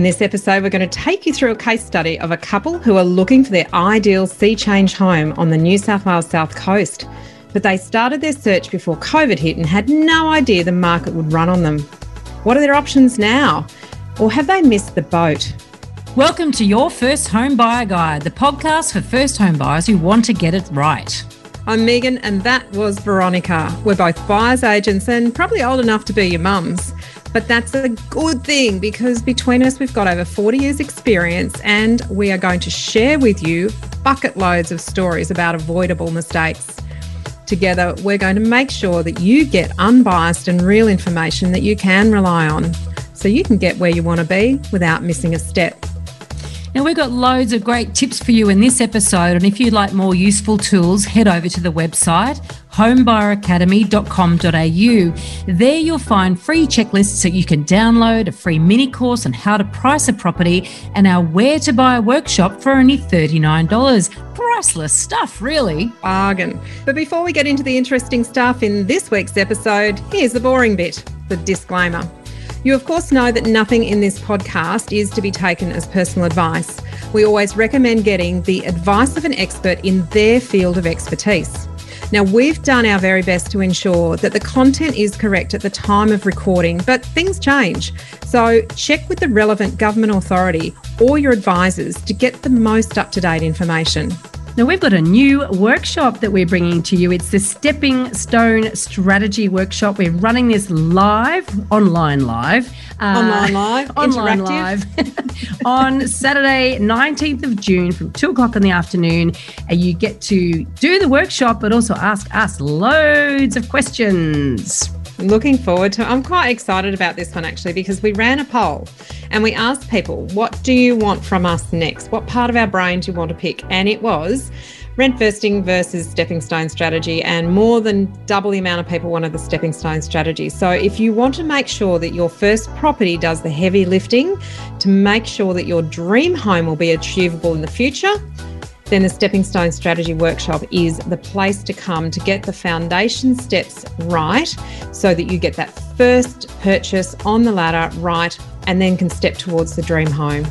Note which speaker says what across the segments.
Speaker 1: In this episode, we're going to take you through a case study of a couple who are looking for their ideal sea change home on the New South Wales South Coast. But they started their search before COVID hit and had no idea the market would run on them. What are their options now? Or have they missed the boat?
Speaker 2: Welcome to Your First Home Buyer Guide, the podcast for first home buyers who want to get it right.
Speaker 1: I'm Megan, and that was Veronica. We're both buyers agents and probably old enough to be your mums. But that's a good thing because between us, we've got over 40 years' experience and we are going to share with you bucket loads of stories about avoidable mistakes. Together, we're going to make sure that you get unbiased and real information that you can rely on so you can get where you want to be without missing a step.
Speaker 2: Now, we've got loads of great tips for you in this episode. And if you'd like more useful tools, head over to the website homebuyeracademy.com.au. There you'll find free checklists that you can download, a free mini course on how to price a property, and our Where to Buy workshop for only $39. Priceless stuff, really.
Speaker 1: Bargain. But before we get into the interesting stuff in this week's episode, here's the boring bit the disclaimer. You, of course, know that nothing in this podcast is to be taken as personal advice. We always recommend getting the advice of an expert in their field of expertise. Now, we've done our very best to ensure that the content is correct at the time of recording, but things change. So, check with the relevant government authority or your advisors to get the most up to date information.
Speaker 2: Now, we've got a new workshop that we're bringing to you. It's the Stepping Stone Strategy Workshop. We're running this live, online live.
Speaker 1: Uh, online live,
Speaker 2: online live on Saturday, 19th of June from 2 o'clock in the afternoon. And you get to do the workshop, but also ask us loads of questions.
Speaker 1: Looking forward to. I'm quite excited about this one actually because we ran a poll and we asked people, what do you want from us next? What part of our brain do you want to pick? And it was rent bursting versus stepping stone strategy. And more than double the amount of people wanted the stepping stone strategy. So if you want to make sure that your first property does the heavy lifting to make sure that your dream home will be achievable in the future, then the Stepping Stone Strategy Workshop is the place to come to get the foundation steps right so that you get that first purchase on the ladder right and then can step towards the dream home.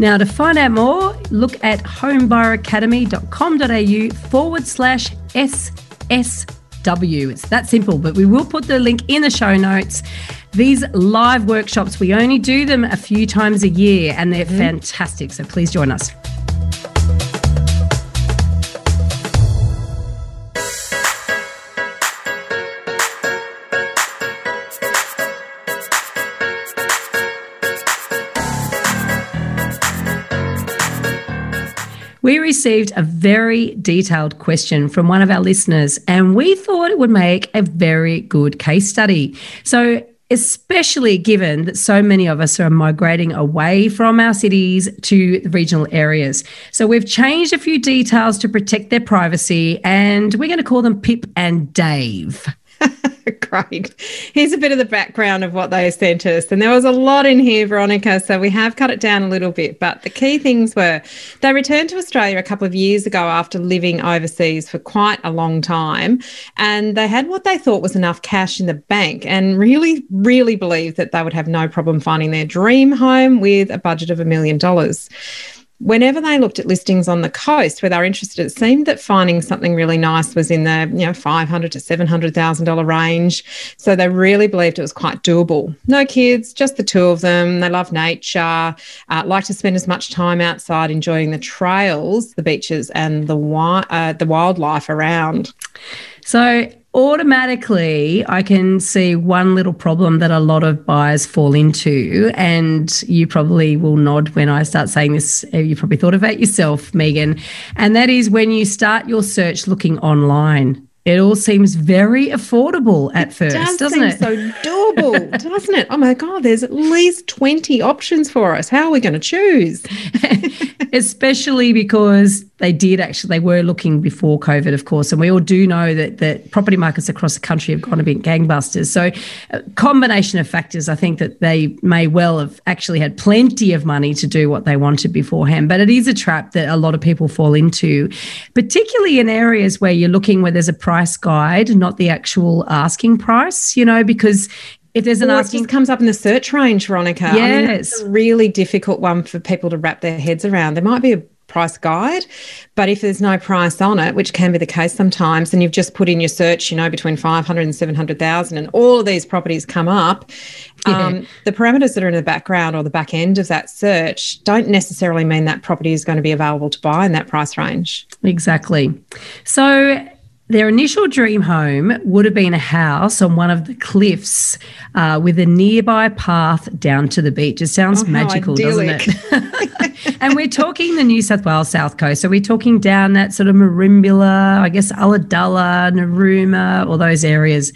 Speaker 2: Now, to find out more, look at homebuyeracademy.com.au forward slash SSW. It's that simple, but we will put the link in the show notes. These live workshops, we only do them a few times a year and they're mm-hmm. fantastic. So please join us. We received a very detailed question from one of our listeners, and we thought it would make a very good case study. So, especially given that so many of us are migrating away from our cities to regional areas. So, we've changed a few details to protect their privacy, and we're going to call them Pip and Dave.
Speaker 1: Great. Here's a bit of the background of what they sent us. And there was a lot in here, Veronica. So we have cut it down a little bit. But the key things were they returned to Australia a couple of years ago after living overseas for quite a long time. And they had what they thought was enough cash in the bank and really, really believed that they would have no problem finding their dream home with a budget of a million dollars whenever they looked at listings on the coast where they were interested, it seemed that finding something really nice was in the you know five hundred to seven hundred thousand dollar range. So they really believed it was quite doable. No kids, just the two of them. They love nature, uh, like to spend as much time outside enjoying the trails, the beaches, and the wi- uh, the wildlife around.
Speaker 2: So automatically I can see one little problem that a lot of buyers fall into. And you probably will nod when I start saying this. Uh, you probably thought about yourself, Megan. And that is when you start your search looking online. It all seems very affordable at
Speaker 1: it
Speaker 2: first,
Speaker 1: does
Speaker 2: doesn't it?
Speaker 1: So doable, doesn't it? Oh my God, there's at least 20 options for us. How are we going to choose?
Speaker 2: Especially because they did actually, they were looking before COVID, of course. And we all do know that, that property markets across the country have gone a bit gangbusters. So, a combination of factors, I think that they may well have actually had plenty of money to do what they wanted beforehand. But it is a trap that a lot of people fall into, particularly in areas where you're looking where there's a price guide, not the actual asking price, you know, because if there's an
Speaker 1: Or
Speaker 2: asking,
Speaker 1: comes up in the search range, Veronica. I mean,
Speaker 2: Yes.
Speaker 1: a really difficult one for people to wrap their heads around. There might be a price guide, but if there's no price on it, which can be the case sometimes, and you've just put in your search, you know, between 500 and 700,000, and all of these properties come up, um, the parameters that are in the background or the back end of that search don't necessarily mean that property is going to be available to buy in that price range.
Speaker 2: Exactly. So their initial dream home would have been a house on one of the cliffs uh, with a nearby path down to the beach. It sounds
Speaker 1: Oh,
Speaker 2: magical, doesn't it? and we're talking the New South Wales South Coast. So we're talking down that sort of Merimbula, I guess Ulladulla, Narooma, all those areas.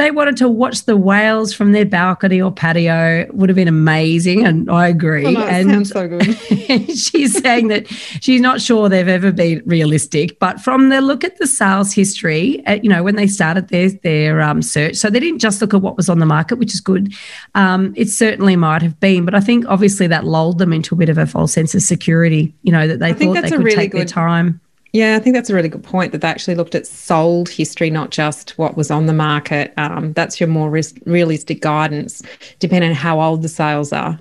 Speaker 2: They wanted to watch the whales from their balcony or patio. Would have been amazing, and I agree.
Speaker 1: Oh, no,
Speaker 2: and
Speaker 1: sounds so good.
Speaker 2: she's saying that she's not sure they've ever been realistic, but from the look at the sales history, uh, you know, when they started their their um, search, so they didn't just look at what was on the market, which is good. Um, it certainly might have been, but I think obviously that lulled them into a bit of a false sense of security. You know, that they
Speaker 1: think
Speaker 2: thought they could
Speaker 1: really
Speaker 2: take their time.
Speaker 1: Yeah, I think that's a really good point that they actually looked at sold history, not just what was on the market. Um, that's your more realistic guidance, depending on how old the sales are.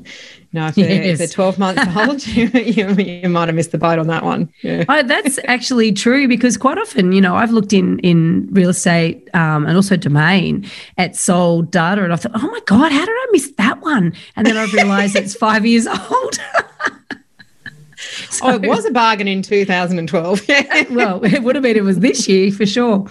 Speaker 1: You know, if, they're, if they're 12 months old, you, you, you might have missed the boat on that one. Yeah.
Speaker 2: Oh, that's actually true because quite often, you know, I've looked in in real estate um, and also domain at sold data, and I thought, oh my god, how did I miss that one? And then I've realised it's five years old.
Speaker 1: Oh, it was a bargain in 2012. Yeah.
Speaker 2: well, it would have been it was this year for sure.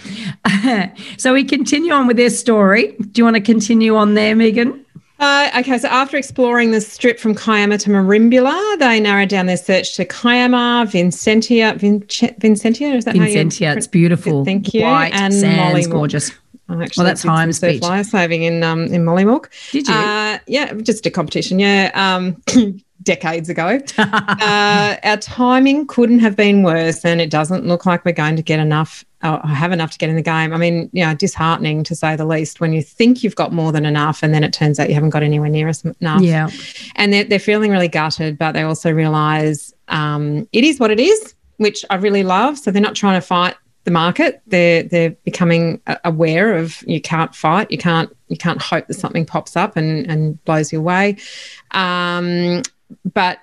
Speaker 2: so we continue on with their story. Do you want to continue on there, Megan?
Speaker 1: Uh, okay, so after exploring the strip from Kiama to Merimbula, they narrowed down their search to Kiama, Vincentia, Vince- Vincentia, is that how you
Speaker 2: Vincentia, it's beautiful.
Speaker 1: Thank you.
Speaker 2: White
Speaker 1: And
Speaker 2: sands, gorgeous.
Speaker 1: I actually
Speaker 2: that's
Speaker 1: did some Hyams
Speaker 2: Beach.
Speaker 1: life saving in um in Mollymook.
Speaker 2: Did you?
Speaker 1: Uh, yeah, just a competition. Yeah, um, decades ago. uh, our timing couldn't have been worse, and it doesn't look like we're going to get enough. Uh, have enough to get in the game. I mean, you know, disheartening to say the least. When you think you've got more than enough, and then it turns out you haven't got anywhere near enough.
Speaker 2: yeah.
Speaker 1: and they're they're feeling really gutted, but they also realise um, it is what it is, which I really love. So they're not trying to fight the market. They're they're becoming aware of you can't fight, you can't you can't hope that something pops up and and blows you away. Um, but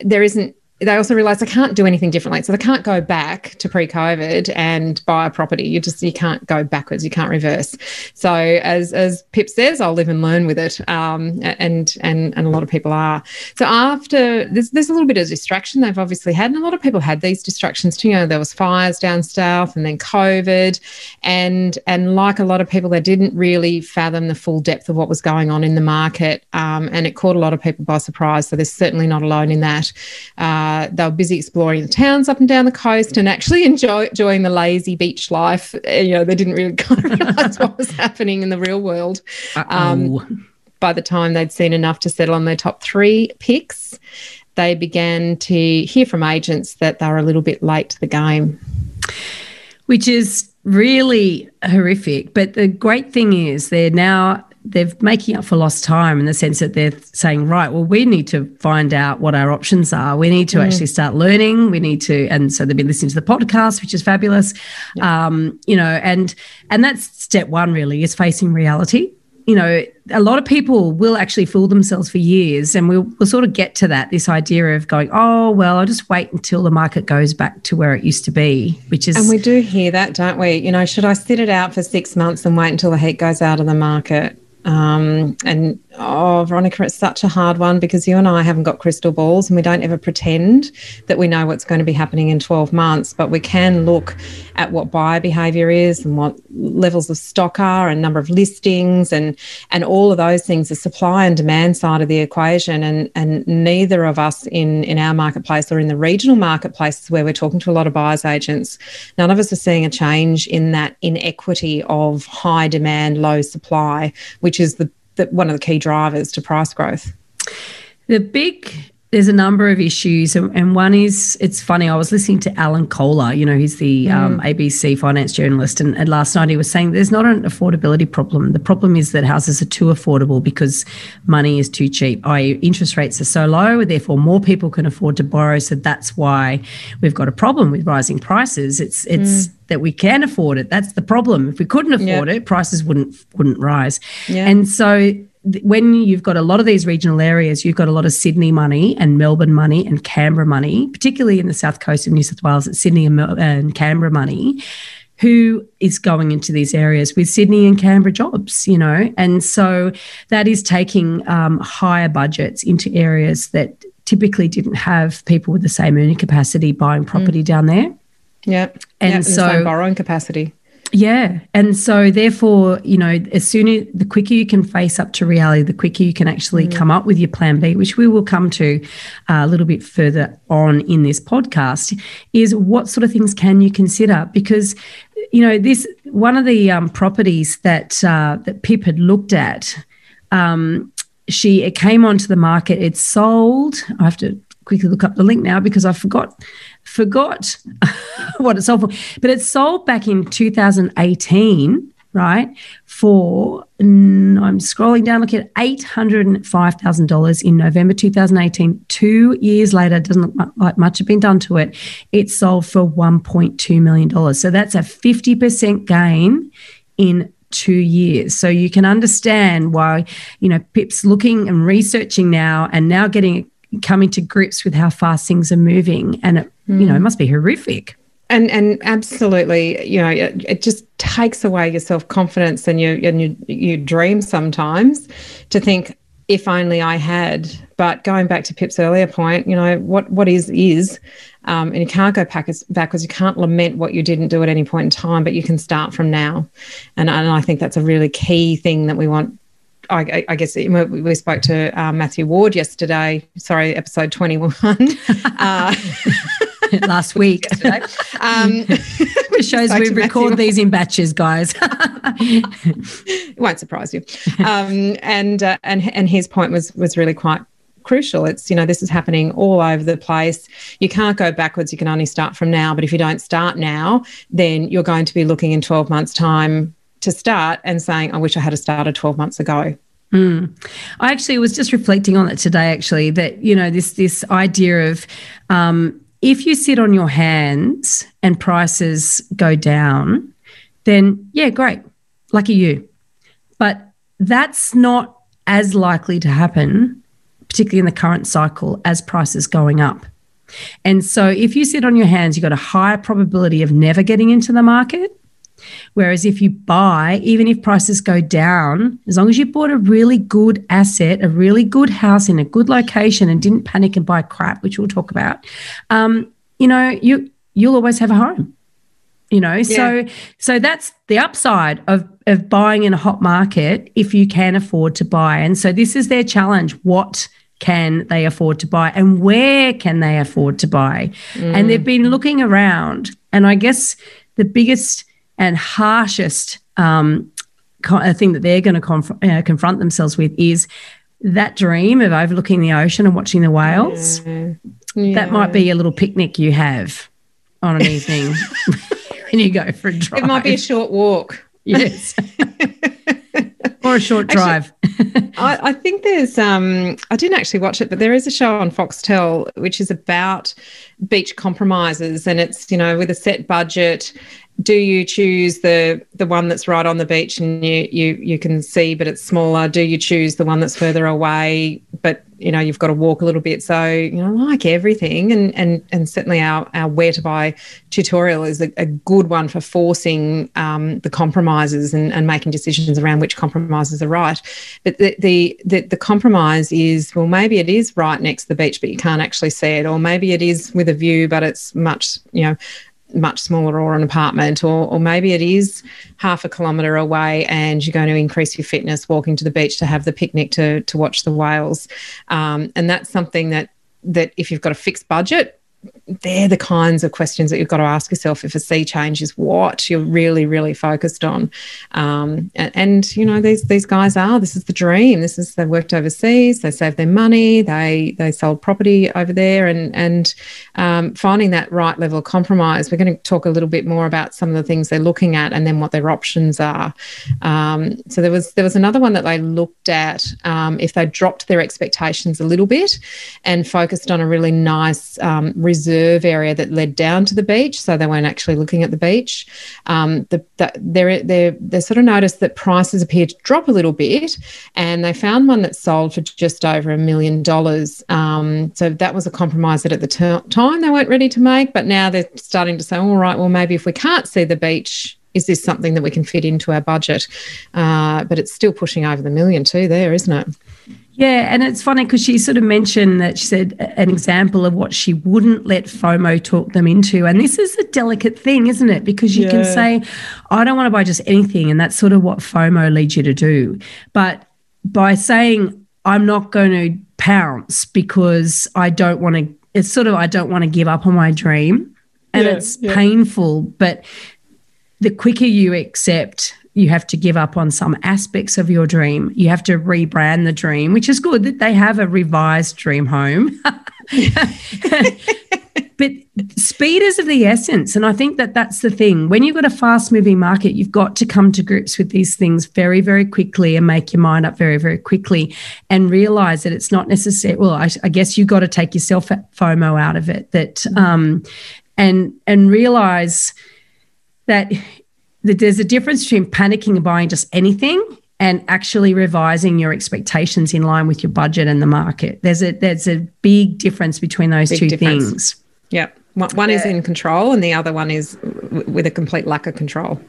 Speaker 1: there isn't. They also realise they can't do anything differently, so they can't go back to pre-COVID and buy a property. You just you can't go backwards, you can't reverse. So as as Pip says, I'll live and learn with it, um, and and and a lot of people are. So after there's there's a little bit of distraction they've obviously had, and a lot of people had these distractions too. You know, there was fires down south, and then COVID, and and like a lot of people, they didn't really fathom the full depth of what was going on in the market, um, and it caught a lot of people by surprise. So they're certainly not alone in that. Uh, they were busy exploring the towns up and down the coast, and actually enjoy, enjoying the lazy beach life. Uh, You know, they didn't really kind of realize what was happening in the real world Um, by the time they'd seen enough to settle on their top three picks, they began to hear from agents that they were a little bit late to the game.
Speaker 2: which is really horrific. But the great thing is they're now they're making up for lost time in the sense that they're saying, right, well, we need to find out what our options are. We need to actually start learning. We need to, and so they've been listening to the podcast, which is fabulous. Um, you know, and and that's step one really is facing reality. You know, a lot of people will actually fool themselves for years, and we'll, we'll sort of get to that this idea of going, oh, well, I'll just wait until the market goes back to where it used to be, which is
Speaker 1: And we do hear that, don't we? You know, should I sit it out for six months and wait until the heat goes out of the market? Um, and oh, Veronica, it's such a hard one because you and I haven't got crystal balls and we don't ever pretend that we know what's going to be happening in 12 months, but we can look at what buyer behavior is and what levels of stock are and number of listings and and all of those things, the supply and demand side of the equation. And and neither of us in in our marketplace or in the regional marketplaces where we're talking to a lot of buyers agents, none of us are seeing a change in that inequity of high demand, low supply, which is the, the one of the key drivers to price growth.
Speaker 2: The big there's a number of issues, and, one is it's funny. I was listening to Alan Kohler, you know, he's the mm. um, ABC finance journalist, and, and, last night he was saying there's not an affordability problem. The problem is that houses are too affordable because money is too cheap, i.e., interest rates are so low, therefore more people can afford to borrow. So that's why we've got a problem with rising prices. It's it's mm. that we can afford it. That's the problem. If we couldn't afford yep. it, prices wouldn't wouldn't rise. Yeah. And so when you've got a lot of these regional areas, you've got a lot of Sydney money and Melbourne money and Canberra money, particularly in the south coast of New South Wales, it's Sydney and, Mel- and Canberra money. Who is going into these areas with Sydney and Canberra jobs, you know? And so that is taking um, higher budgets into areas that typically didn't have people with the same earning capacity buying property mm. down there.
Speaker 1: Yeah. And yep, so borrowing capacity.
Speaker 2: Yeah. And so, therefore, you know, as soon as the quicker you can face up to reality, the quicker you can actually mm. come up with your plan B, which we will come to uh, a little bit further on in this podcast, is what sort of things can you consider? Because, you know, this one of the um, properties that uh, that Pip had looked at, um, she it came onto the market. It sold. I have to quickly look up the link now because I forgot forgot what it sold for. But it sold back in 2018, right? For I'm scrolling down, look at $805,000 in November 2018. Two years later, doesn't look like much had been done to it. It sold for $1.2 million. So that's a 50% gain in two years. So you can understand why, you know, Pip's looking and researching now and now getting coming to grips with how fast things are moving. And it, mm. you know, it must be horrific.
Speaker 1: And and absolutely, you know, it, it just takes away your self confidence and your and your, your dream sometimes to think if only I had. But going back to Pip's earlier point, you know, what what is is, um, and you can't go back backwards. You can't lament what you didn't do at any point in time, but you can start from now. And, and I think that's a really key thing that we want I, I, guess we spoke to uh, Matthew Ward yesterday. Sorry, episode twenty-one. uh,
Speaker 2: Last week. um, it shows we record these in batches, guys.
Speaker 1: it won't surprise you. Um, and uh, and and his point was was really quite crucial. It's, you know, this is happening all over the place. You can't go backwards. You can only start from now. But if you don't start now, then you're going to be looking in 12 months' time to start and saying, I wish I had a started 12 months ago.
Speaker 2: Mm. I actually was just reflecting on it today, actually, that, you know, this this idea of um, if you sit on your hands and prices go down, then yeah, great. Lucky you. But that's not as likely to happen, particularly in the current cycle, as prices going up. And so if you sit on your hands, you've got a higher probability of never getting into the market Whereas if you buy, even if prices go down, as long as you bought a really good asset, a really good house in a good location, and didn't panic and buy crap, which we'll talk about, um, you know, you you'll always have a home. You know, yeah. so so that's the upside of of buying in a hot market if you can afford to buy. And so this is their challenge. What can they afford to buy and where can they afford to buy? Mm. And they've been looking around. And I guess the biggest and harshest um, uh, thing that they're going to conf- uh, confront themselves with is that dream of overlooking the ocean and watching the whales. Yeah. Yeah. That might be a little picnic you have on an evening when you go for a drive.
Speaker 1: It might be a short walk.
Speaker 2: Yes. or a short drive.
Speaker 1: Actually, I, I, think there's um I didn't actually watch it, but there is a show on Foxtel which is about beach compromises and it's, you know, with a set budget do you choose the the one that's right on the beach and you you you can see but it's smaller? Do you choose the one that's further away but you know you've got to walk a little bit? So you know like everything and and and certainly our our where to buy tutorial is a, a good one for forcing um, the compromises and, and making decisions around which compromises are right. But the, the the the compromise is well maybe it is right next to the beach but you can't actually see it or maybe it is with a view but it's much you know much smaller or an apartment, or, or maybe it is half a kilometre away and you're going to increase your fitness walking to the beach to have the picnic to, to watch the whales. Um, and that's something that, that if you've got a fixed budget, they're the kinds of questions that you've got to ask yourself if a sea change is what you're really really focused on. Um, and, and, you know these these guys are this is the dream. This is they worked overseas they saved their money they they sold property over there and and um, finding that right level of compromise. We're going to talk a little bit more about some of the things they're looking at and then what their options are. Um, so there was there was another one that they looked at um, if they dropped their expectations a little bit and focused on a really nice um, reserve area that led down to the beach, so they weren't actually looking at the beach. Um, the, the, they they they sort of noticed that prices appeared to drop a little bit, and they found one that sold for just over a million dollars. Um, so that was a compromise that at the t- time they weren't ready to make, but now they're starting to say, all right, well maybe if we can't see the beach is this something that we can fit into our budget? Uh, but it's still pushing over the million too, there, isn't it?
Speaker 2: Yeah, and it's funny because she sort of mentioned that she said an example of what she wouldn't let FOMO talk them into. And this is a delicate thing, isn't it? Because you yeah. can say, I don't want to buy just anything. And that's sort of what FOMO leads you to do. But by saying, I'm not going to pounce because I don't want to, it's sort of, I don't want to give up on my dream. And yeah, it's yeah. painful. But the quicker you accept you have to give up on some aspects of your dream. You have to rebrand the dream, which is good that they have a revised dream home. but speed is of the essence. And I think that that's the thing. When you've got a fast moving market, you've got to come to grips with these things very, very quickly and make your mind up very, very quickly and realize that it's not necessary. Well, I, I guess you've got to take yourself FOMO out of it that, um, and, and realize that there's a difference between panicking and buying just anything and actually revising your expectations in line with your budget and the market. There's a there's a big difference between those big two difference. things.
Speaker 1: Yep. One, is in control and the other one is with a complete lack of control.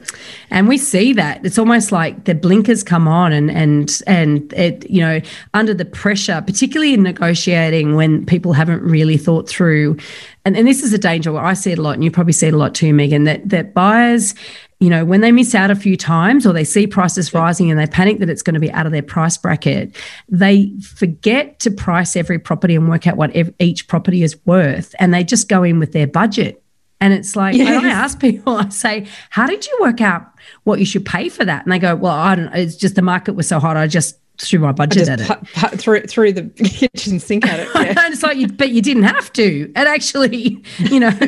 Speaker 2: And we see that. It's almost like the blinkers come on and and and it, you know, under the pressure, particularly in negotiating when people haven't really thought through and, and this is a danger where I see it a lot, and you probably see it a lot too, Megan, that that buyers you know, when they miss out a few times or they see prices rising and they panic that it's going to be out of their price bracket, they forget to price every property and work out what each property is worth. And they just go in with their budget. And it's like, yes. when I ask people, I say, How did you work out what you should pay for that? And they go, Well, I don't know. It's just the market was so hot. I just threw my budget at it.
Speaker 1: Put, through, through the kitchen sink at it. Yeah.
Speaker 2: it's like, you, but you didn't have to. And actually, you know.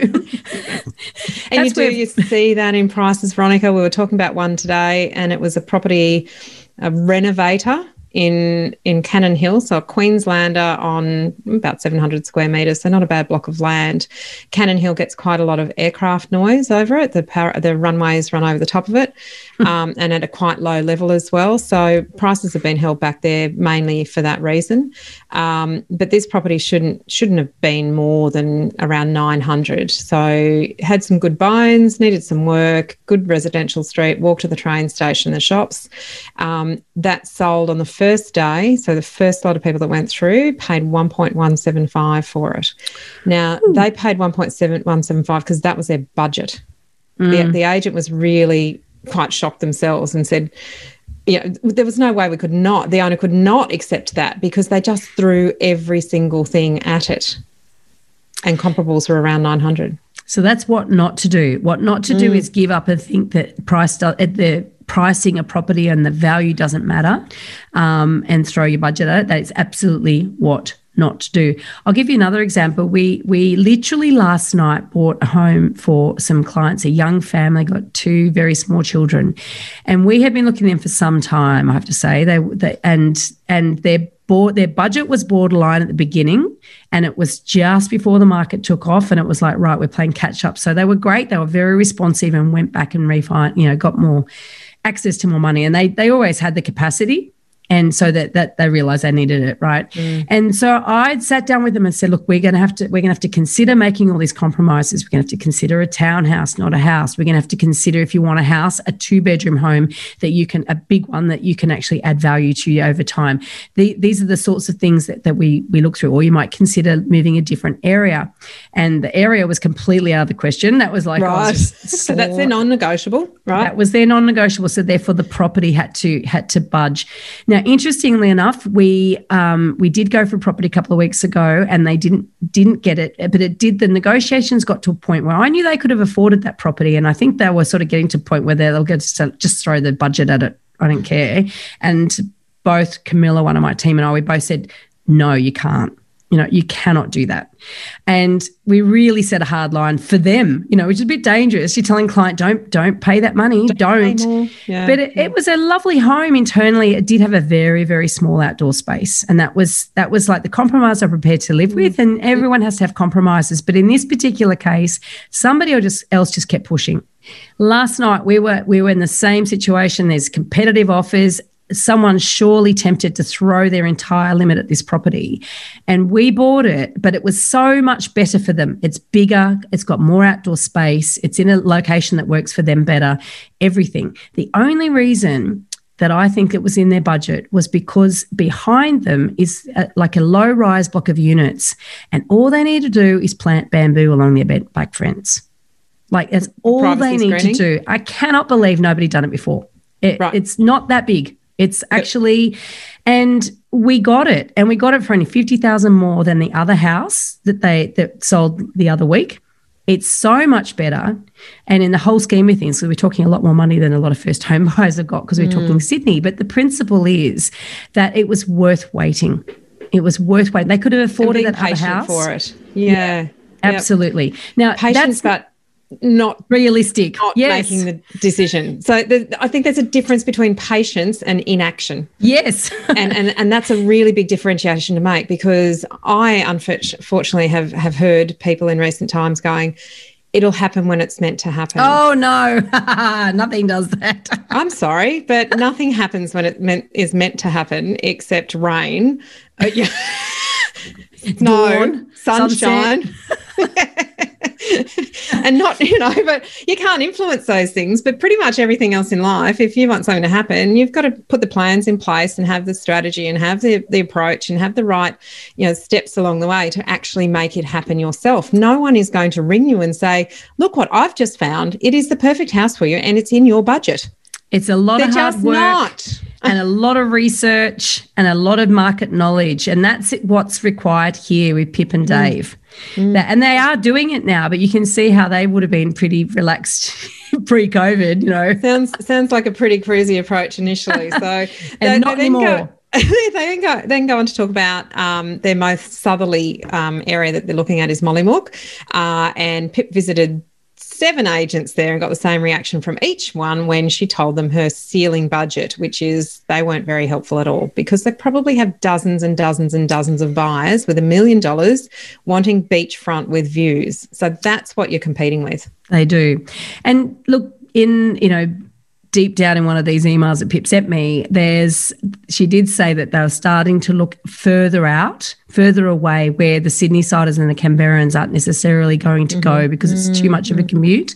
Speaker 1: and you do, you see that in prices, Veronica. We were talking about one today, and it was a property, a renovator in in Cannon Hill, so a Queenslander on about 700 square meters, so not a bad block of land. Cannon Hill gets quite a lot of aircraft noise over it. The power, the runways run over the top of it, hmm. um, and at a quite low level as well. So prices have been held back there mainly for that reason. Um, but this property shouldn't shouldn't have been more than around 900. So had some good bones, needed some work, good residential street, walk to the train station, the shops. Um, that sold on the first day. So the first lot of people that went through paid 1.175 for it. Now Ooh. they paid 1.7175 because that was their budget. Mm. The, the agent was really quite shocked themselves and said, you know, there was no way we could not, the owner could not accept that because they just threw every single thing at it. And comparables were around 900.
Speaker 2: So that's what not to do. What not to mm. do is give up and think that price do, the pricing a property and the value doesn't matter um, and throw your budget at it. That is absolutely what not to do. I'll give you another example. We we literally last night bought a home for some clients, a young family, got two very small children, and we had been looking at them for some time. I have to say they, they and and their board their budget was borderline at the beginning, and it was just before the market took off, and it was like right, we're playing catch up. So they were great. They were very responsive and went back and refined. You know, got more access to more money, and they they always had the capacity and so that that they realized they needed it right? Mm. and so i sat down with them and said look we're going to have to we're going to have to consider making all these compromises. We're going to have to consider a townhouse not a house. We're going to have to consider if you want a house a two bedroom home that you can a big one that you can actually add value to over time. The, these are the sorts of things that, that we we look through. Or you might consider moving a different area. And the area was completely out of the question. That was like
Speaker 1: right. so that's their non-negotiable right?
Speaker 2: That was their non-negotiable. So therefore the property had to had to budge. Now, interestingly enough, we um, we did go for property a couple of weeks ago, and they didn't didn't get it, but it did. The negotiations got to a point where I knew they could have afforded that property, and I think they were sort of getting to a point where they'll get to just throw the budget at it. I don't care. And both Camilla, one of my team, and I, we both said, no, you can't. You know, you cannot do that. And we really set a hard line for them, you know, which is a bit dangerous. You're telling client, don't, don't pay that money. Don't. don't. Yeah. But it, it was a lovely home internally. It did have a very, very small outdoor space. And that was that was like the compromise I'm prepared to live mm. with. And everyone has to have compromises. But in this particular case, somebody just else just kept pushing. Last night we were we were in the same situation. There's competitive offers someone surely tempted to throw their entire limit at this property. And we bought it, but it was so much better for them. It's bigger, it's got more outdoor space, it's in a location that works for them better, everything. The only reason that I think it was in their budget was because behind them is a, like a low rise block of units. And all they need to do is plant bamboo along their back fence. Like that's all Privacy they need screening. to do. I cannot believe nobody done it before. It, right. It's not that big. It's actually, and we got it, and we got it for only fifty thousand more than the other house that they that sold the other week. It's so much better, and in the whole scheme of things, so we're talking a lot more money than a lot of first home buyers have got because we're mm. talking Sydney. But the principle is that it was worth waiting. It was worth waiting. They could have afforded that other house
Speaker 1: for it. Yeah, yeah
Speaker 2: absolutely. Now,
Speaker 1: patience, but not
Speaker 2: realistic,
Speaker 1: not yes. making the decision. So the, I think there's a difference between patience and inaction.
Speaker 2: Yes,
Speaker 1: and, and and that's a really big differentiation to make because I unfortunately have have heard people in recent times going, it'll happen when it's meant to happen.
Speaker 2: Oh no, nothing does that.
Speaker 1: I'm sorry, but nothing happens when it meant is meant to happen except rain. Uh, yeah. No, Dawn, sunshine. and not, you know, but you can't influence those things. But pretty much everything else in life, if you want something to happen, you've got to put the plans in place and have the strategy and have the, the approach and have the right, you know, steps along the way to actually make it happen yourself. No one is going to ring you and say, look what I've just found. It is the perfect house for you and it's in your budget.
Speaker 2: It's a lot They're of hard work. Not and a lot of research and a lot of market knowledge. And that's what's required here with Pip and mm. Dave. Mm. And they are doing it now, but you can see how they would have been pretty relaxed pre-COVID, you know.
Speaker 1: Sounds sounds like a pretty cruisy approach initially. So
Speaker 2: and they, not they anymore.
Speaker 1: Go, they then go then go on to talk about um, their most southerly um, area that they're looking at is Mollymook, uh, and Pip visited seven agents there and got the same reaction from each one when she told them her ceiling budget, which is they weren't very helpful at all because they probably have dozens and dozens and dozens of buyers with a million dollars wanting beachfront with views. So that's what you're competing with.
Speaker 2: They do. And look, in, you know, deep down in one of these emails that Pip sent me, there's she did say that they were starting to look further out, further away, where the Sydney siders and the Canberrans aren't necessarily going to mm-hmm. go because it's too much of a mm-hmm. commute,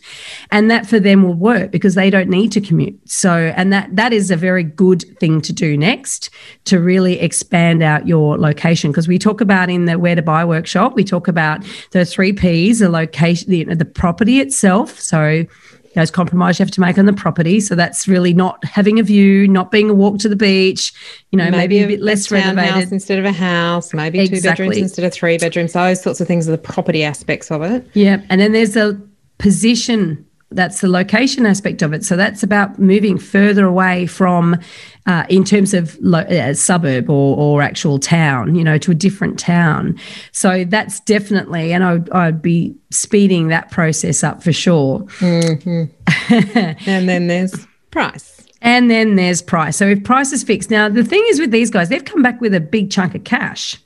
Speaker 2: and that for them will work because they don't need to commute. So, and that that is a very good thing to do next to really expand out your location because we talk about in the where to buy workshop, we talk about the three P's: the location, the, the property itself, so those compromise you have to make on the property. So that's really not having a view, not being a walk to the beach, you know, maybe, maybe a bit less renovated
Speaker 1: instead of a house, maybe exactly. two bedrooms instead of three bedrooms. Those sorts of things are the property aspects of it.
Speaker 2: Yeah. And then there's a position that's the location aspect of it. So that's about moving further away from, uh, in terms of lo- uh, suburb or, or actual town, you know, to a different town. So that's definitely, and I, I'd be speeding that process up for sure.
Speaker 1: Mm-hmm. and then there's price.
Speaker 2: And then there's price. So if price is fixed, now the thing is with these guys, they've come back with a big chunk of cash.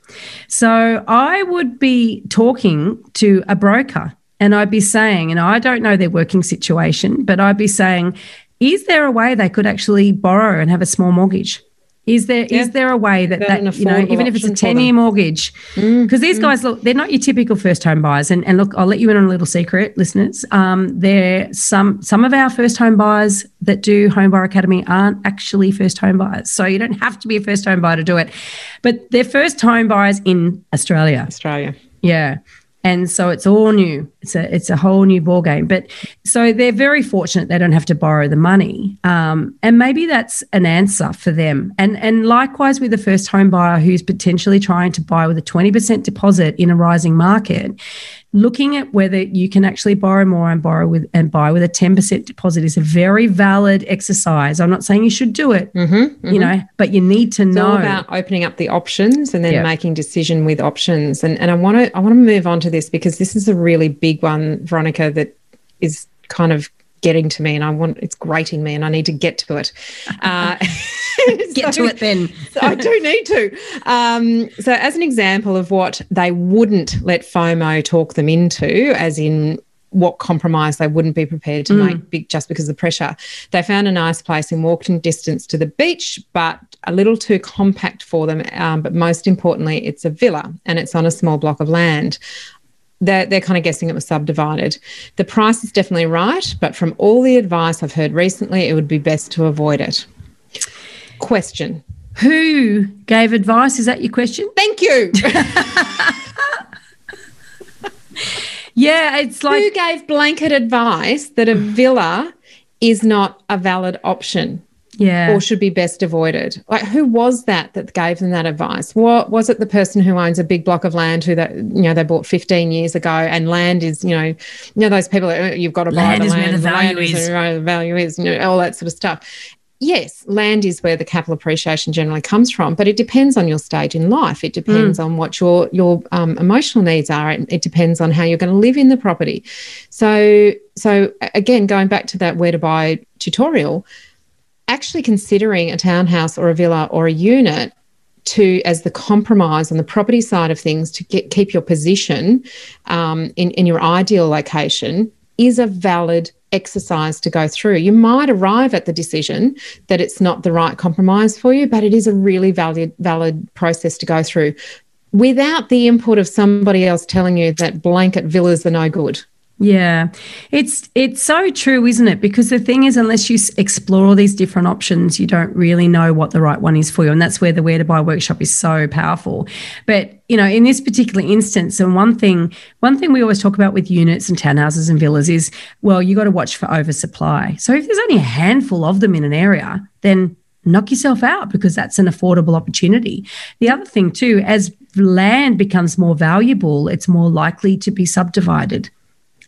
Speaker 2: So I would be talking to a broker and I'd be saying, and I don't know their working situation, but I'd be saying, is there a way they could actually borrow and have a small mortgage? Is there yeah. is there a way that, that you know even if it's a 10 year mortgage? Because mm, these mm. guys look they're not your typical first home buyers. And, and look I'll let you in on a little secret listeners. Um, they're some some of our first home buyers that do home buyer academy aren't actually first home buyers. So you don't have to be a first home buyer to do it. But they're first home buyers in Australia.
Speaker 1: Australia.
Speaker 2: Yeah and so it's all new. It's a it's a whole new ball game. But so they're very fortunate they don't have to borrow the money. Um, and maybe that's an answer for them. And and likewise with the first home buyer who's potentially trying to buy with a 20% deposit in a rising market looking at whether you can actually borrow more and borrow with and buy with a 10% deposit is a very valid exercise. I'm not saying you should do it, mm-hmm, mm-hmm. you know, but you need to
Speaker 1: it's
Speaker 2: know
Speaker 1: about opening up the options and then yeah. making decision with options. And and I want to I want to move on to this because this is a really big one, Veronica, that is kind of getting to me and I want it's grating me and I need to get to it. Uh,
Speaker 2: get so, to it then.
Speaker 1: so I do need to. Um, so, as an example of what they wouldn't let FOMO talk them into, as in what compromise they wouldn't be prepared to mm. make big, just because of the pressure. They found a nice place in walking distance to the beach, but a little too compact for them. Um, but most importantly, it's a villa and it's on a small block of land they're, they're kind of guessing it was subdivided. The price is definitely right, but from all the advice I've heard recently, it would be best to avoid it. Question
Speaker 2: Who gave advice? Is that your question?
Speaker 1: Thank you.
Speaker 2: yeah, it's like.
Speaker 1: Who gave blanket advice that a villa is not a valid option?
Speaker 2: Yeah
Speaker 1: or should be best avoided like who was that that gave them that advice what was it the person who owns a big block of land who that you know they bought 15 years ago and land is you know you know those people that, oh, you've got to
Speaker 2: land
Speaker 1: buy
Speaker 2: the land, the value
Speaker 1: land is where the value is you know all that sort of stuff yes, land is where the capital appreciation generally comes from, but it depends on your stage in life. It depends mm. on what your your um, emotional needs are. It, it depends on how you're going to live in the property. So, so again, going back to that where to buy tutorial, actually considering a townhouse or a villa or a unit to as the compromise on the property side of things to get, keep your position um, in, in your ideal location is a valid exercise to go through. You might arrive at the decision that it's not the right compromise for you, but it is a really valid valid process to go through without the input of somebody else telling you that blanket villas are no good.
Speaker 2: Yeah, it's it's so true, isn't it? Because the thing is, unless you explore all these different options, you don't really know what the right one is for you, and that's where the Where to Buy workshop is so powerful. But you know, in this particular instance, and one thing one thing we always talk about with units and townhouses and villas is, well, you got to watch for oversupply. So if there's only a handful of them in an area, then knock yourself out because that's an affordable opportunity. The other thing too, as land becomes more valuable, it's more likely to be subdivided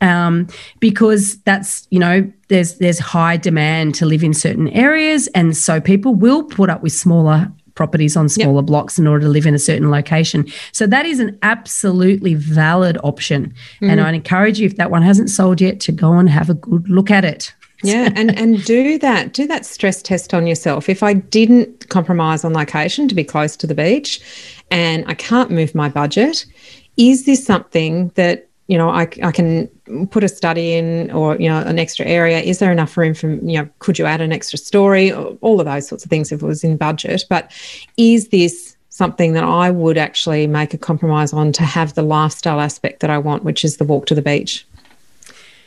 Speaker 2: um, because that's you know there's there's high demand to live in certain areas, and so people will put up with smaller properties on smaller yep. blocks in order to live in a certain location. So that is an absolutely valid option, mm-hmm. and I'd encourage you if that one hasn't sold yet to go and have a good look at it.
Speaker 1: yeah and and do that do that stress test on yourself if i didn't compromise on location to be close to the beach and i can't move my budget is this something that you know, I, I can put a study in or, you know, an extra area. Is there enough room for, you know, could you add an extra story? All of those sorts of things if it was in budget. But is this something that I would actually make a compromise on to have the lifestyle aspect that I want, which is the walk to the beach?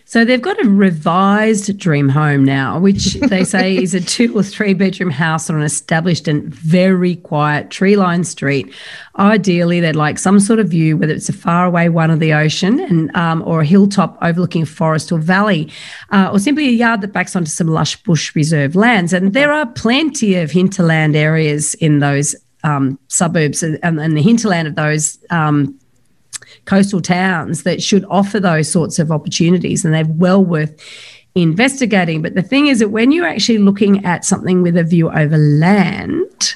Speaker 2: So they've got a revised dream home now, which they say is a two or three bedroom house on an established and very quiet tree lined street. Ideally, they'd like some sort of view, whether it's a far away one of the ocean and um, or a hilltop overlooking a forest or valley, uh, or simply a yard that backs onto some lush bush reserve lands. And there are plenty of hinterland areas in those um, suburbs and, and, the hinterland of those um, coastal towns that should offer those sorts of opportunities and they're well worth investigating. But the thing is that when you're actually looking at something with a view over land,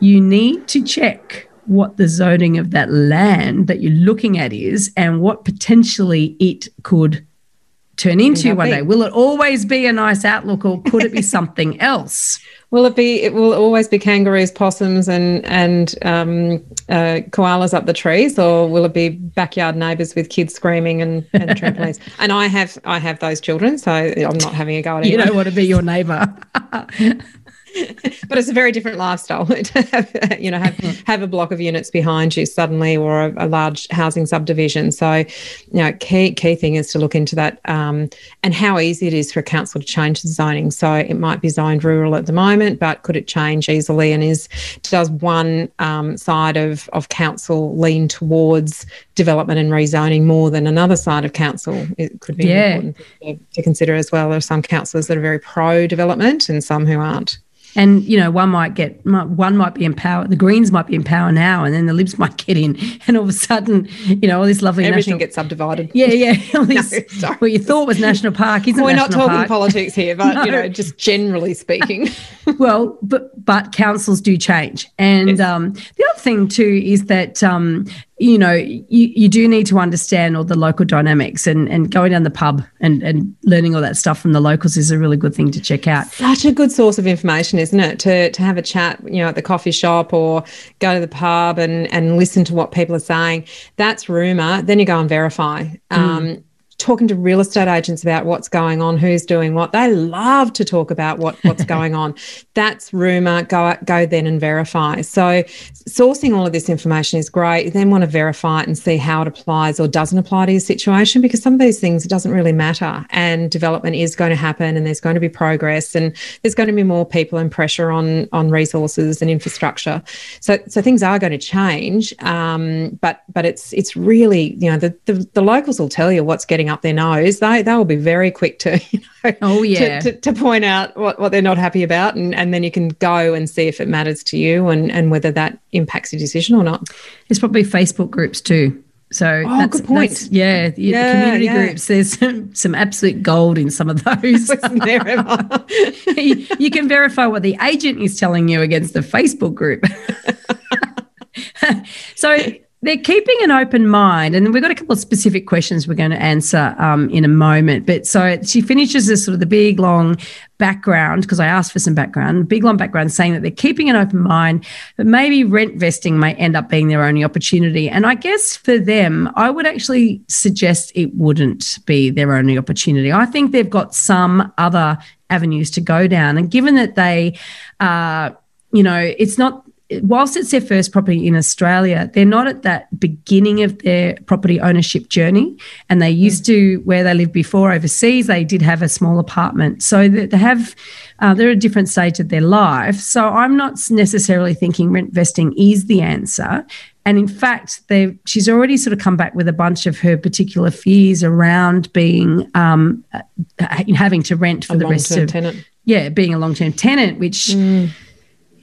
Speaker 2: you need to check what the zoning of that land that you're looking at is and what potentially it could turn into one day. Will it always be a nice outlook or could it be something else?
Speaker 1: Will it be? It will always be kangaroos, possums, and and um, uh, koalas up the trees, or will it be backyard neighbours with kids screaming and, and trampolines? and I have I have those children, so I'm not having a go at
Speaker 2: You don't want to be your neighbour.
Speaker 1: but it's a very different lifestyle to have, you know, have, have a block of units behind you suddenly or a, a large housing subdivision. So, you know, key key thing is to look into that um, and how easy it is for a council to change the zoning. So it might be zoned rural at the moment, but could it change easily? And is does one um, side of of council lean towards development and rezoning more than another side of council? It could be yeah. important to, to consider as well. There are some councillors that are very pro development and some who aren't.
Speaker 2: And you know, one might get one might be in power. The Greens might be in power now, and then the Libs might get in, and all of a sudden, you know, all this lovely
Speaker 1: everything
Speaker 2: national,
Speaker 1: gets subdivided.
Speaker 2: Yeah, yeah. All this, no, what you thought was national park isn't.
Speaker 1: We're not talking
Speaker 2: park.
Speaker 1: politics here, but no. you know, just generally speaking.
Speaker 2: well, but but councils do change, and yes. um, the other thing too is that um, you know, you, you do need to understand all the local dynamics and, and going down the pub and, and learning all that stuff from the locals is a really good thing to check out.
Speaker 1: Such a good source of information, isn't it? To, to have a chat, you know, at the coffee shop or go to the pub and, and listen to what people are saying. That's rumor. Then you go and verify. Mm. Um, talking to real estate agents about what's going on, who's doing what. They love to talk about what, what's going on. That's rumor. Go go then and verify. So sourcing all of this information is great. You then want to verify it and see how it applies or doesn't apply to your situation because some of these things it doesn't really matter. And development is going to happen and there's going to be progress and there's going to be more people and pressure on on resources and infrastructure. So so things are going to change. Um, but but it's it's really, you know, the, the, the locals will tell you what's getting up their nose, they they will be very quick to you know
Speaker 2: oh yeah
Speaker 1: to, to, to, point out what, what they're not happy about, and, and then you can go and see if it matters to you and and whether that impacts your decision or not.
Speaker 2: There's probably Facebook groups too. So
Speaker 1: oh,
Speaker 2: that's,
Speaker 1: good point. That's,
Speaker 2: yeah, yeah, the community yeah. groups. There's some, some absolute gold in some of those. you, you can verify what the agent is telling you against the Facebook group. so they're keeping an open mind, and we've got a couple of specific questions we're going to answer um, in a moment. But so she finishes this sort of the big long background because I asked for some background, big long background saying that they're keeping an open mind, but maybe rent vesting may end up being their only opportunity. And I guess for them, I would actually suggest it wouldn't be their only opportunity. I think they've got some other avenues to go down, and given that they, uh, you know, it's not whilst it's their first property in Australia, they're not at that beginning of their property ownership journey. And they used to, where they lived before overseas, they did have a small apartment. So they have, uh, they're at a different stage of their life. So I'm not necessarily thinking rent vesting is the answer. And in fact, they she's already sort of come back with a bunch of her particular fears around being um, uh, having to rent for
Speaker 1: a
Speaker 2: the rest of
Speaker 1: tenant.
Speaker 2: yeah, being a long term tenant, which. Mm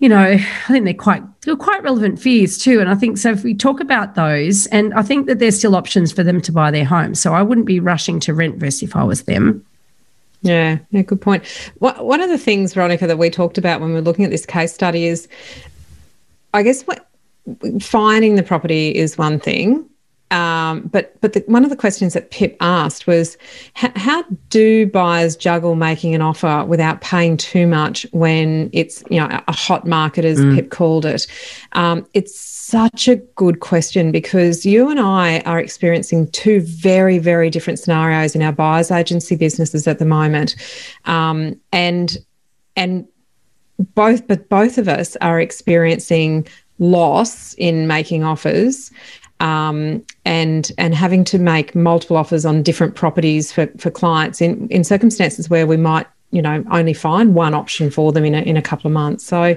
Speaker 2: you know, I think they're quite they're quite relevant fears too. And I think so if we talk about those, and I think that there's still options for them to buy their home. So I wouldn't be rushing to rent vest if I was them.
Speaker 1: Yeah, yeah, good point. one of the things, Veronica, that we talked about when we are looking at this case study is, I guess, what finding the property is one thing, um, but but the, one of the questions that Pip asked was, how do buyers juggle making an offer without paying too much when it's you know a hot market, as mm. Pip called it? Um, it's such a good question because you and I are experiencing two very very different scenarios in our buyers agency businesses at the moment, um, and and both but both of us are experiencing loss in making offers um, and and having to make multiple offers on different properties for, for clients in, in circumstances where we might you know only find one option for them in a, in a couple of months. So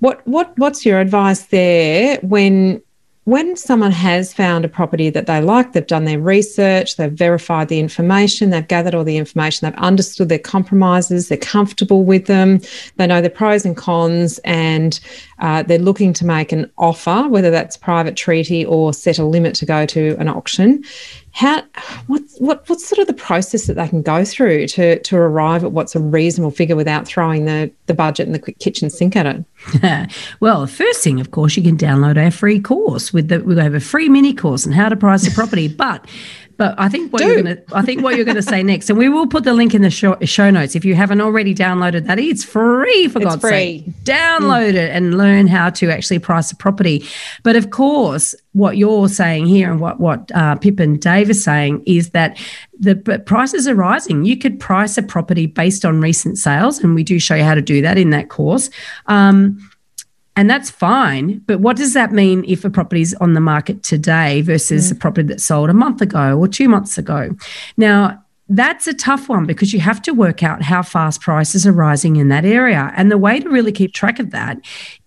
Speaker 1: what what what's your advice there when when someone has found a property that they like, they've done their research, they've verified the information, they've gathered all the information, they've understood their compromises, they're comfortable with them, they know the pros and cons, and uh, they're looking to make an offer, whether that's private treaty or set a limit to go to an auction how what what what's sort of the process that they can go through to to arrive at what's a reasonable figure without throwing the the budget and the quick kitchen sink at
Speaker 2: it? well, first thing, of course, you can download our free course with the we have a free mini course on how to price a property, but But I think what Do. you're going to, I think what you're going to say next, and we will put the link in the show, show, notes. If you haven't already downloaded that, it's free for it's God's free. sake. Download mm. it and learn how to actually price a property. But of course, what you're saying here and what what uh, Pip and Dave are saying is that the prices are rising. You could price a property based on recent sales, and we do show you how to do that in that course. Um, and that's fine. But what does that mean if a property is on the market today versus mm. a property that sold a month ago or two months ago? Now, that's a tough one because you have to work out how fast prices are rising in that area. And the way to really keep track of that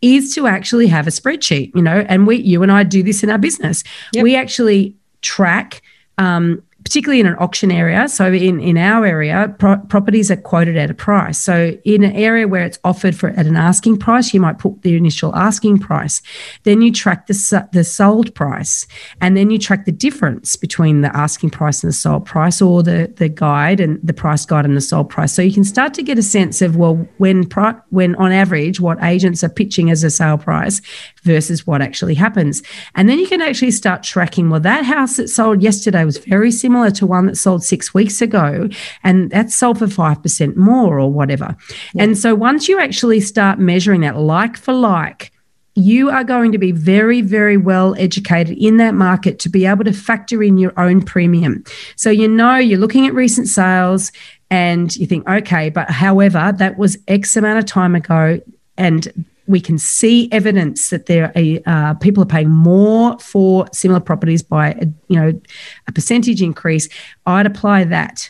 Speaker 2: is to actually have a spreadsheet, you know, and we, you and I do this in our business. Yep. We actually track um, particularly in an auction area. So in, in our area, pro- properties are quoted at a price. So in an area where it's offered for at an asking price, you might put the initial asking price. Then you track the, the sold price, and then you track the difference between the asking price and the sold price, or the the guide and the price guide and the sold price. So you can start to get a sense of well, when when on average, what agents are pitching as a sale price versus what actually happens, and then you can actually start tracking. Well, that house that sold yesterday was very similar to one that sold six weeks ago, and that's sold for 5% more or whatever. Yeah. And so once you actually start measuring that like for like, you are going to be very, very well educated in that market to be able to factor in your own premium. So, you know, you're looking at recent sales and you think, okay, but however, that was X amount of time ago. And we can see evidence that there are uh, people are paying more for similar properties by a, you know a percentage increase i'd apply that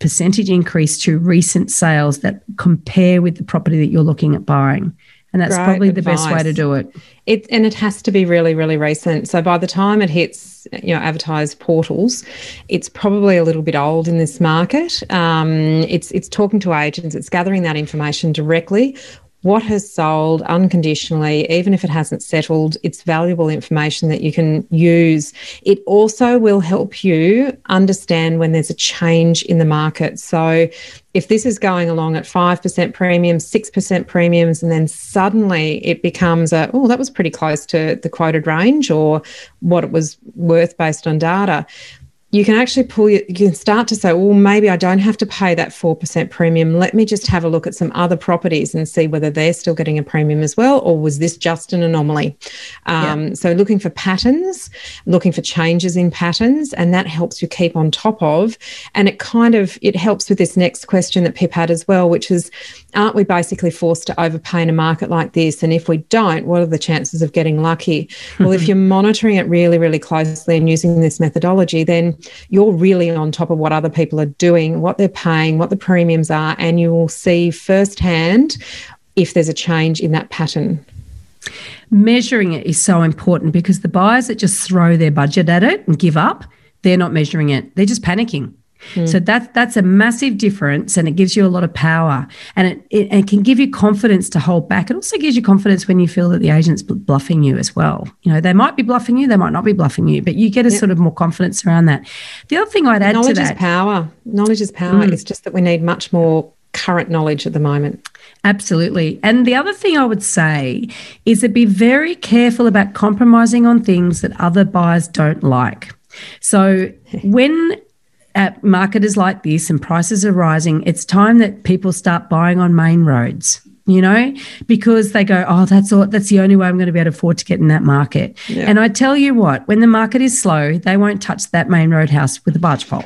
Speaker 2: percentage increase to recent sales that compare with the property that you're looking at buying and that's Great probably advice. the best way to do it.
Speaker 1: It and it has to be really, really recent. So by the time it hits, you know, advertised portals, it's probably a little bit old in this market. Um, it's it's talking to agents, it's gathering that information directly what has sold unconditionally, even if it hasn't settled, it's valuable information that you can use. It also will help you understand when there's a change in the market. So, if this is going along at 5% premiums, 6% premiums, and then suddenly it becomes a, oh, that was pretty close to the quoted range or what it was worth based on data, you can actually pull you can start to say well maybe i don't have to pay that 4% premium. Let me just have a look at some other properties and see whether they're still getting a premium as well or was this just an anomaly? Um, yeah. so looking for patterns looking for changes in patterns and that helps you keep on top of and it kind of it helps with this next question that pip had as well which is aren't we basically forced to overpay in a market like this? And if we don't what are the chances of getting lucky? Well if you're monitoring it really really closely and using this methodology then you're really on top of what other people are doing, what they're paying, what the premiums are, and you will see firsthand if there's a change in that pattern.
Speaker 2: Measuring it is so important because the buyers that just throw their budget at it and give up, they're not measuring it. They're just panicking. Mm. So that's that's a massive difference, and it gives you a lot of power, and it, it, it, can give you confidence to hold back. It also gives you confidence when you feel that the agent's bluffing you as well. You know, they might be bluffing you, they might not be bluffing you, but you get a yep. sort of more confidence around that. The other thing I'd add to
Speaker 1: knowledge
Speaker 2: to that,
Speaker 1: is power. Knowledge is power. Mm. It's just that we need much more current knowledge at the moment.
Speaker 2: Absolutely. And the other thing I would say is to be very careful about compromising on things that other buyers don't like. So when at marketers like this and prices are rising, it's time that people start buying on main roads you know, because they go, oh, that's all, that's the only way I'm going to be able to afford to get in that market. Yeah. And I tell you what, when the market is slow, they won't touch that main road house with a barge pole,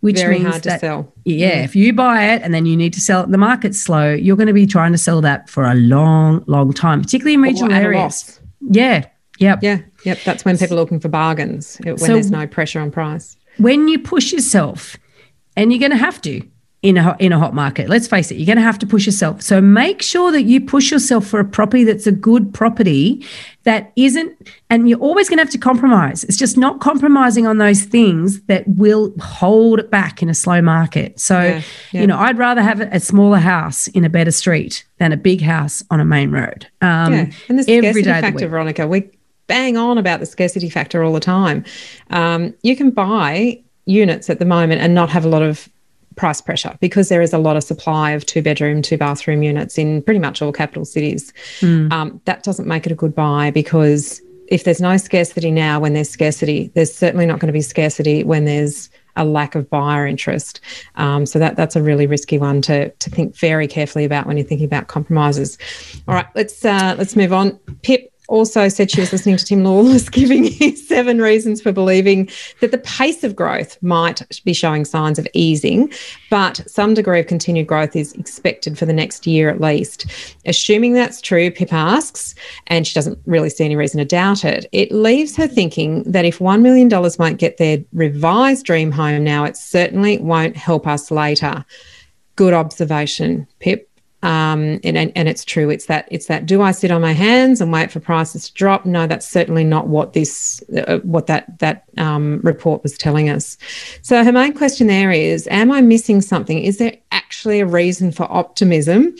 Speaker 2: which
Speaker 1: Very
Speaker 2: means
Speaker 1: hard
Speaker 2: that,
Speaker 1: to sell.
Speaker 2: Yeah, mm. if you buy it and then you need to sell it, the market's slow, you're going to be trying to sell that for a long, long time, particularly in regional areas. Yeah, yep.
Speaker 1: Yeah, yep. That's when people are looking for bargains when so, there's no pressure on price
Speaker 2: when you push yourself, and you're going to have to in a in a hot market. Let's face it, you're going to have to push yourself. So make sure that you push yourself for a property that's a good property that isn't and you're always going to have to compromise. It's just not compromising on those things that will hold it back in a slow market. So, yeah, yeah. you know, I'd rather have a smaller house in a better street than a big house on a main road.
Speaker 1: Um, yeah. And the scarcity factor, Veronica, we bang on about the scarcity factor all the time. Um, you can buy units at the moment and not have a lot of price pressure because there is a lot of supply of two bedroom, two bathroom units in pretty much all capital cities. Mm. Um, that doesn't make it a good buy because if there's no scarcity now, when there's scarcity, there's certainly not going to be scarcity when there's a lack of buyer interest. Um, so that that's a really risky one to to think very carefully about when you're thinking about compromises. All right, let's uh, let's move on. Pip also said she was listening to Tim Lawless giving his seven reasons for believing that the pace of growth might be showing signs of easing, but some degree of continued growth is expected for the next year at least. Assuming that's true, Pip asks, and she doesn't really see any reason to doubt it, it leaves her thinking that if $1 million won't get their revised dream home now, it certainly won't help us later. Good observation, Pip um, and, and, and it's true. It's that it's that. Do I sit on my hands and wait for prices to drop? No, that's certainly not what this uh, what that that um, report was telling us. So her main question there is: Am I missing something? Is there actually a reason for optimism?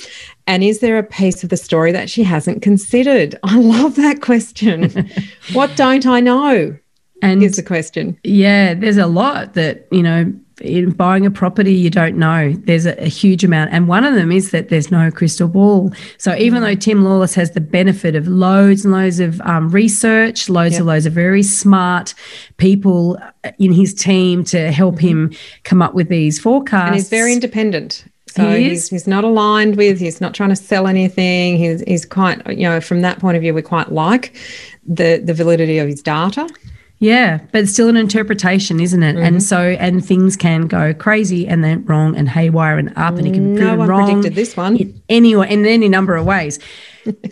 Speaker 1: And is there a piece of the story that she hasn't considered? I love that question. what don't I know? And is the question.
Speaker 2: Yeah, there's a lot that you know in buying a property you don't know. There's a, a, huge amount. And one of them is that there's no crystal ball. So even mm. though tim lawless has the benefit of loads and loads of um, research loads yep. and loads of very smart people uh, in his team to help mm-hmm. him come up with these forecasts.
Speaker 1: And he's very independent. So he he's, he's not aligned with, he's not trying to sell anything. He's, he's quite, you know, from that point of view, we quite like the, the validity of his data.
Speaker 2: Yeah, but it's still an interpretation, isn't it? Mm-hmm. And so, and things can go crazy and then wrong and haywire and up, and it can be
Speaker 1: no one
Speaker 2: wrong.
Speaker 1: predicted this one
Speaker 2: in any in any number of ways.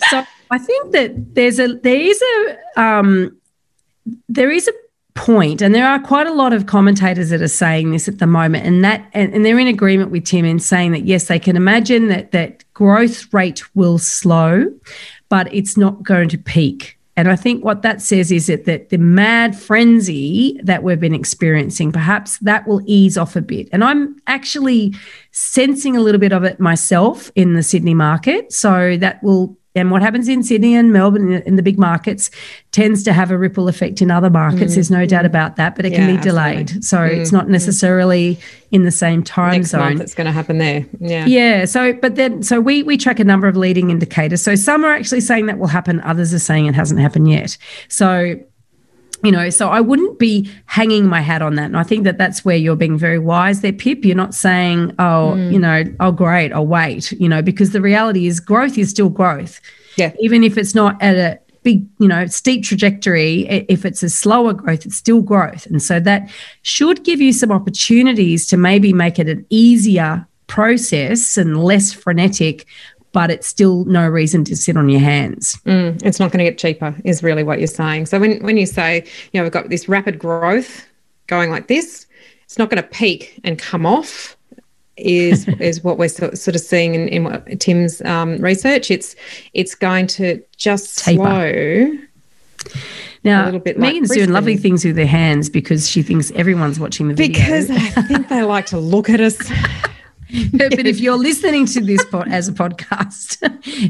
Speaker 2: so, I think that there's a there is a um, there is a point, and there are quite a lot of commentators that are saying this at the moment, and that and, and they're in agreement with Tim in saying that yes, they can imagine that that growth rate will slow, but it's not going to peak and I think what that says is that, that the mad frenzy that we've been experiencing, perhaps that will ease off a bit. And I'm actually sensing a little bit of it myself in the Sydney market. So that will and what happens in Sydney and Melbourne in the big markets tends to have a ripple effect in other markets. Mm. There's no doubt about that, but it yeah, can be delayed. Absolutely. So mm. it's not mm. necessarily in the same time
Speaker 1: Next
Speaker 2: zone.
Speaker 1: Month it's going to happen there. Yeah.
Speaker 2: Yeah. So, but then, so we we track a number of leading indicators. So some are actually saying that will happen. Others are saying it hasn't happened yet. So you know so i wouldn't be hanging my hat on that. And i think that that's where you're being very wise there pip. You're not saying oh mm. you know oh great i'll wait you know because the reality is growth is still growth.
Speaker 1: Yeah.
Speaker 2: Even if it's not at a big you know steep trajectory if it's a slower growth it's still growth. And so that should give you some opportunities to maybe make it an easier process and less frenetic but it's still no reason to sit on your hands.
Speaker 1: Mm, it's not going to get cheaper, is really what you're saying. So when, when you say, you know, we've got this rapid growth going like this, it's not going to peak and come off. Is is what we're sort of seeing in, in what Tim's um, research. It's it's going to just Taper. slow.
Speaker 2: Now, Megan's like doing lovely things with her hands because she thinks everyone's watching the
Speaker 1: video. Because I think they like to look at us.
Speaker 2: but if you're listening to this pod as a podcast,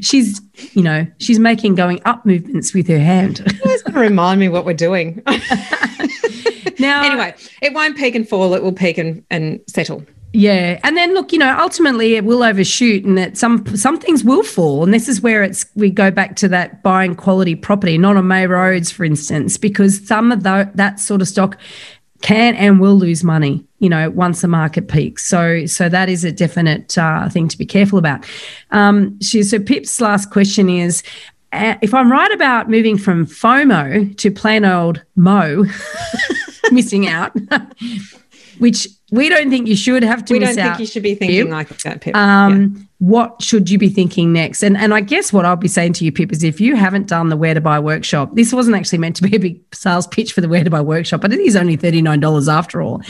Speaker 2: she's, you know, she's making going up movements with her hand.
Speaker 1: It's going to remind me what we're doing. now, anyway, it won't peak and fall. It will peak and, and settle.
Speaker 2: Yeah, and then look, you know, ultimately it will overshoot, and that some some things will fall, and this is where it's we go back to that buying quality property, not on May roads, for instance, because some of the, that sort of stock can and will lose money you know once the market peaks. So so that is a definite uh, thing to be careful about. Um she, so pip's last question is uh, if i'm right about moving from fomo to plain old mo missing out which we don't think you should have to.
Speaker 1: We don't
Speaker 2: think
Speaker 1: you should be thinking Pip. like that, Pip.
Speaker 2: Um, yeah. What should you be thinking next? And and I guess what I'll be saying to you, Pip, is if you haven't done the Where to Buy workshop, this wasn't actually meant to be a big sales pitch for the Where to Buy workshop, but it is only thirty nine dollars after all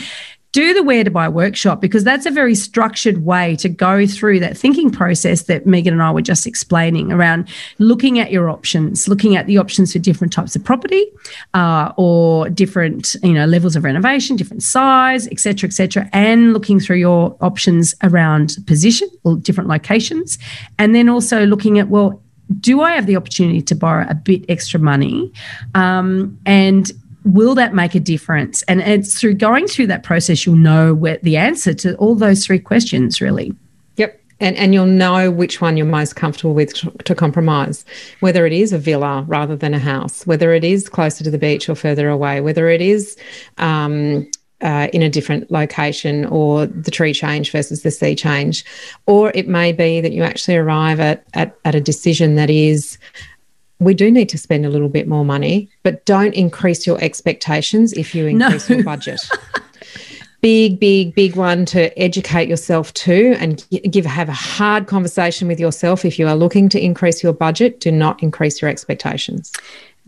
Speaker 2: do the where to buy workshop because that's a very structured way to go through that thinking process that Megan and I were just explaining around looking at your options, looking at the options for different types of property uh, or different you know levels of renovation, different size, etc., etc., and looking through your options around position or different locations, and then also looking at well do I have the opportunity to borrow a bit extra money? Um, and will that make a difference? And it's through going through that process, you'll know where the answer to all those three questions, really.
Speaker 1: Yep. and, and you'll know which one you're most comfortable with to, compromise, whether it is a villa rather than a house, whether it is closer to the beach or further away, whether it is um, uh, in a different location or the tree change versus the sea change. Or it may be that you actually arrive at, at, at a decision that is we do need to spend a little bit more money, but don't increase your expectations if you increase no. your budget. big, big, big one to educate yourself to and give have a hard conversation with yourself. If you are looking to increase your budget, do not increase your expectations.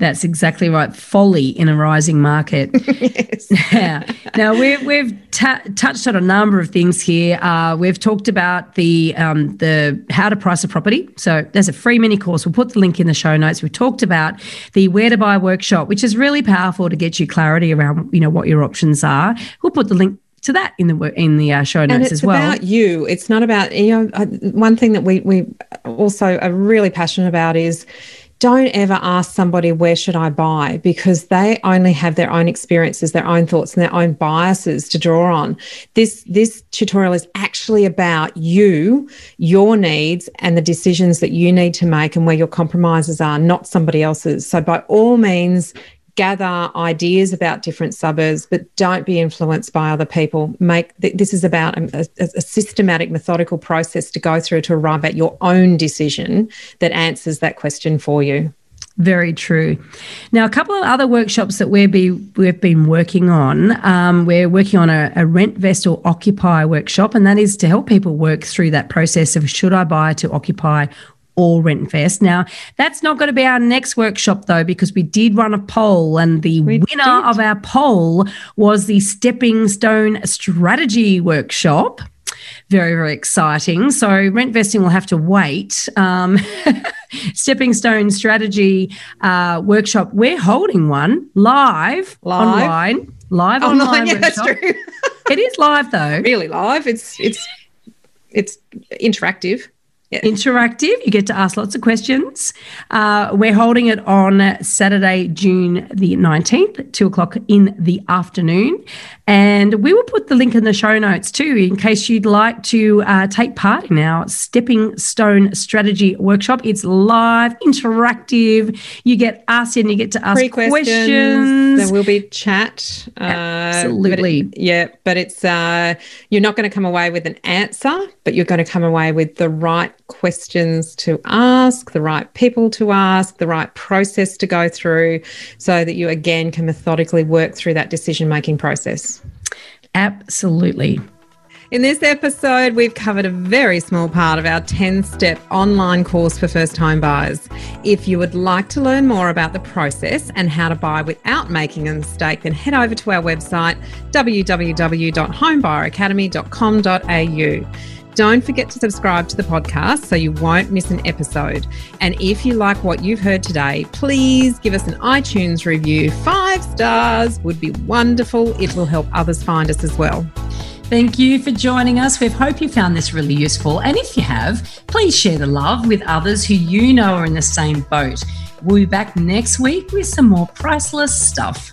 Speaker 2: That's exactly right. Folly in a rising market. yes. Yeah. Now we've we've touched on a number of things here. Uh, we've talked about the um, the how to price a property. So there's a free mini course. We'll put the link in the show notes. We've talked about the where to buy workshop, which is really powerful to get you clarity around you know what your options are. We'll put the link to that in the in the uh, show notes
Speaker 1: as
Speaker 2: well.
Speaker 1: It's about you. It's not about you know. Uh, one thing that we we also are really passionate about is don't ever ask somebody, where should I buy? Because they only have their own experiences, their own thoughts, and their own biases to draw on. This, this tutorial is actually about you, your needs, and the decisions that you need to make and where your compromises are, not somebody else's. So, by all means, gather ideas about different suburbs, but don't be influenced by other people. Make this is about a, a, systematic, methodical process to go through to arrive at your own decision that answers that question for you.
Speaker 2: Very true. Now, a couple of other workshops that we've been, we've been working on. Um, we're working on a, a rent, vest, or occupy workshop, and that is to help people work through that process of should I buy to occupy or Rentinvest. Now, that's not going to be our next workshop though, because we did run a poll, and the we winner did. of our poll was the Stepping Stone Strategy Workshop. Very, very exciting. So, rent vesting will have to wait. Um, Stepping Stone Strategy uh, Workshop, we're holding one live, live. online. Live online. online yeah, that's true. it is live though.
Speaker 1: Really live. It's it's it's interactive
Speaker 2: yeah. interactive. You get to ask lots of questions. Uh, we're holding it on Saturday, June the 19th, two o'clock in the afternoon. And we will put the link in the show notes too, in case you'd like to uh, take part in our Stepping Stone Strategy Workshop. It's live, interactive. You get asked and you get to ask questions. questions.
Speaker 1: There will be chat.
Speaker 2: Uh, Absolutely.
Speaker 1: But it, yeah, but it's uh, you're not going to come away with an answer, but you're going to come away with the right questions to ask, the right people to ask, the right process to go through, so that you again can methodically work through that decision making process.
Speaker 2: Absolutely.
Speaker 1: In this episode, we've covered a very small part of our 10 step online course for first home buyers. If you would like to learn more about the process and how to buy without making a mistake, then head over to our website www.homebuyeracademy.com.au. Don't forget to subscribe to the podcast so you won't miss an episode. And if you like what you've heard today, please give us an iTunes review. Five stars would be wonderful. It will help others find us as well.
Speaker 2: Thank you for joining us. We hope you found this really useful. And if you have, please share the love with others who you know are in the same boat. We'll be back next week with some more priceless stuff.